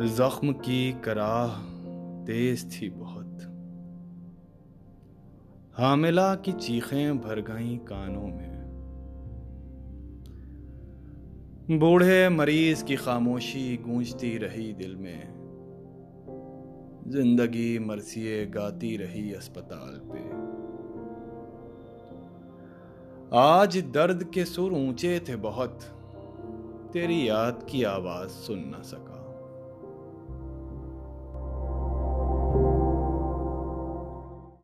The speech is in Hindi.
जख्म की कराह तेज थी बहुत। हामिला की चीखें भर गईं कानों में। बूढ़े मरीज़ की खामोशी गूंजती रही दिल में। ज़िंदगी मरसिए गाती रही अस्पताल पे। आज दर्द के सुर ऊँचे थे बहुत। तेरी याद की आवाज़ सुन न सका।